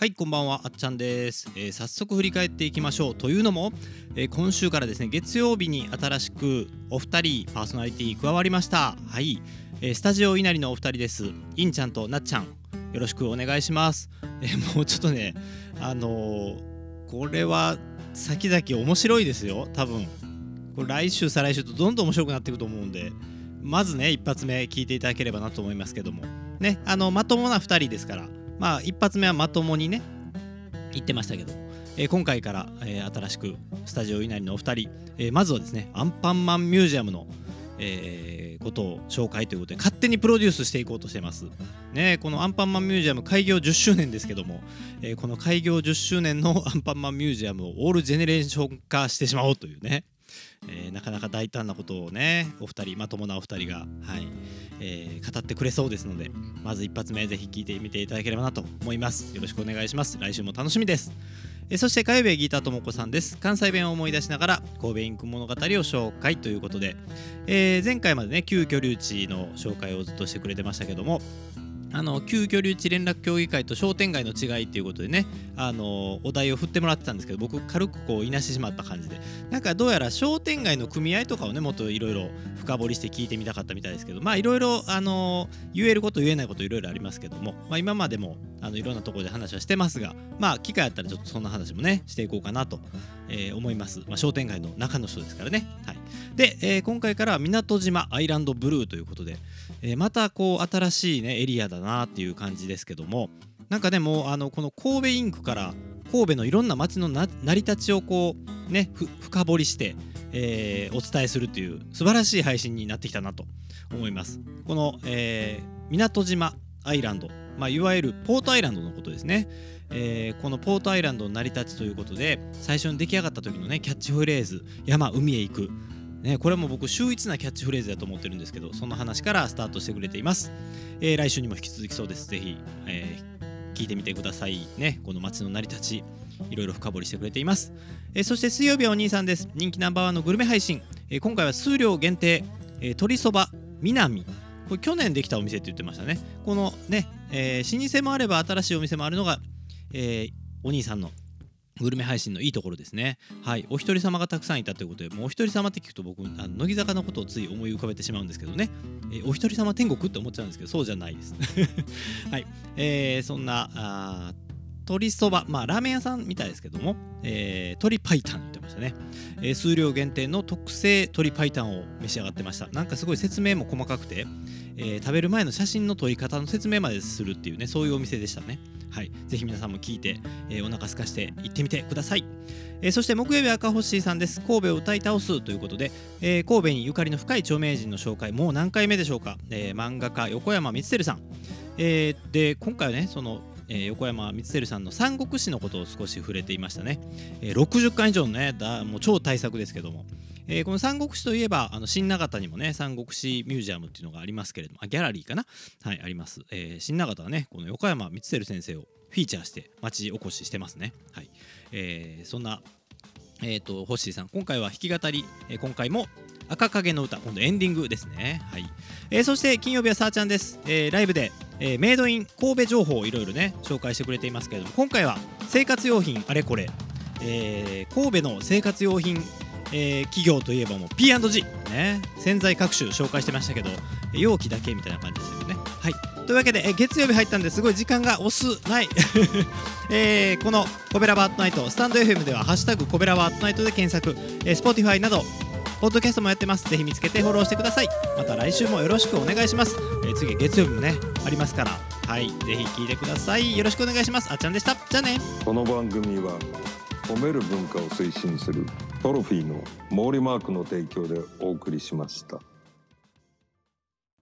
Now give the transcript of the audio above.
はいこんばんはあっちゃんです、えー早速振り返っていきましょう。というのも、えー今週からですね月曜日に新しくお二人パーソナリティ加わりました。はい、えースタジオ稲荷のお二人です。インちゃんとなっちゃんよろしくお願いします、えーもうちょっとねあのーこれは先々面白いですよ。多分。これ来週再来週とどんどん面白くなっていくと思うんで。まずね一発目聞いていただければなと思いますけども。ねあのまともな2人ですから。まあ一発目はまともにね言ってましたけど、えー今回から、えー新しくスタジオ稲荷のお二人、えーまずはですねアンパンマンミュージアムの、えーことを紹介ということで勝手にプロデュースしていこうとしてます。ね、このアンパンマンミュージアム開業10周年ですけども、えーこの開業10周年の アンパンマンミュージアムをオールジェネレーション化してしまおうというね、えーなかなか大胆なことをねお二人まともなお二人が、はいえー語ってくれそうですのでまず一発目ぜひ聞いてみていただければなと思います。よろしくお願いします。来週も楽しみです。えそして火曜日はギターともこさんです。関西弁を思い出しながら神戸インク物語を紹介ということで、えー前回までね旧居留地の紹介をずっとしてくれてましたけどもあの旧居留地連絡協議会と商店街の違いっていうことでねあのお題を振ってもらってたんですけど僕軽くこういなしてしまった感じで。なんかどうやら商店街の組合とかをねもっといろいろ深掘りして聞いてみたかったみたいですけどまあいろいろ言えること言えないこといろいろありますけども、まあ、今までもあのいろんなところで話はしてますがまあ機会あったらちょっとそんな話もねしていこうかなと、えー思います、まあ、商店街の中の人ですからね。はい。で、えー今回から港島アイランドブルーということで、えーまたこう新しいねエリアだなっていう感じですけどもなんかねもあのこの神戸インクから神戸のいろんな街の成り立ちをこうね深掘りして、えーお伝えするという素晴らしい配信になってきたなと思います。この、えー港島アイランド、まあ、いわゆるポートアイランドのことですね、えーこのポートアイランドの成り立ちということで最初に出来上がった時のねキャッチフレーズ「山海へ行く」ね、これも僕秀逸なキャッチフレーズだと思ってるんですけどその話からスタートしてくれています、えー来週にも引き続きそうです。ぜひ、えー聞いてみてくださいね。この街の成り立ちいろいろ深掘りしてくれています、えーそして水曜日はお兄さんです。人気ナンバーワンのグルメ配信、えー今回は数量限定、えー鶏そば南これ去年できたお店って言ってましたね。このね、えー老舗もあれば新しいお店もあるのが、えーお兄さんのグルメ配信のいいところですね。はい、お一人様がたくさんいたということで、もうお一人様って聞くと僕、あの乃木坂のことをつい思い浮かべてしまうんですけどね、えーお一人様天国って思っちゃうんですけど、そうじゃないです。はい、えーそんなあ鶏そば、まあラーメン屋さんみたいですけども、えー鶏白湯言ってましたね、えー数量限定の特製鶏白湯を召し上がってました。なんかすごい説明も細かくて、えー食べる前の写真の撮り方の説明までするっていうね、そういうお店でしたね。はい、ぜひ皆さんも聞いて、えーお腹空かして行ってみてください。えーそして木曜日赤星さんです。神戸を歌い倒すということで、えー神戸にゆかりの深い著名人の紹介、もう何回目でしょうか。え漫画家、横山光輝さん。えで、今回はね、その、えー横山光輝さんの三国志のことを少し触れていましたね。えー60巻以上のね、だもう超大作ですけども、えーこの三国志といえばあの新長田にもね三国志ミュージアムっていうのがありますけれども。あギャラリーかな？はいあります、えー新長田はねこの横山光輝先生をフィーチャーして町おこししてますね。はい、えーそんなえー、とホッシーさん今回は弾き語り、えー今回も赤影の歌今度エンディングですね。はい、えーそして金曜日はさーちゃんです、えーライブで、えーメイドイン神戸情報をいろいろね紹介してくれていますけれども今回は生活用品あれこれ、えー神戸の生活用品えー企業といえばもう P&G ね洗剤各種紹介してましたけど容器だけみたいな感じですよね。はい。というわけでえー月曜日入ったんですごい時間が押すない、えーこの「コベラバートナイト」スタンド FM では「ハッシュタグコベラバートナイト」で検索、えー、Spotify などポッドキャストもやってます。ぜひ見つけてフォローしてください。また来週もよろしくお願いします、えー次月曜日もねありますから。はい。ぜひ聞いてください。よろしくお願いします。あっちゃんでした。じゃあね。この番組は褒める文化を推進するトロフィーの毛利マークの提供でお送りしました。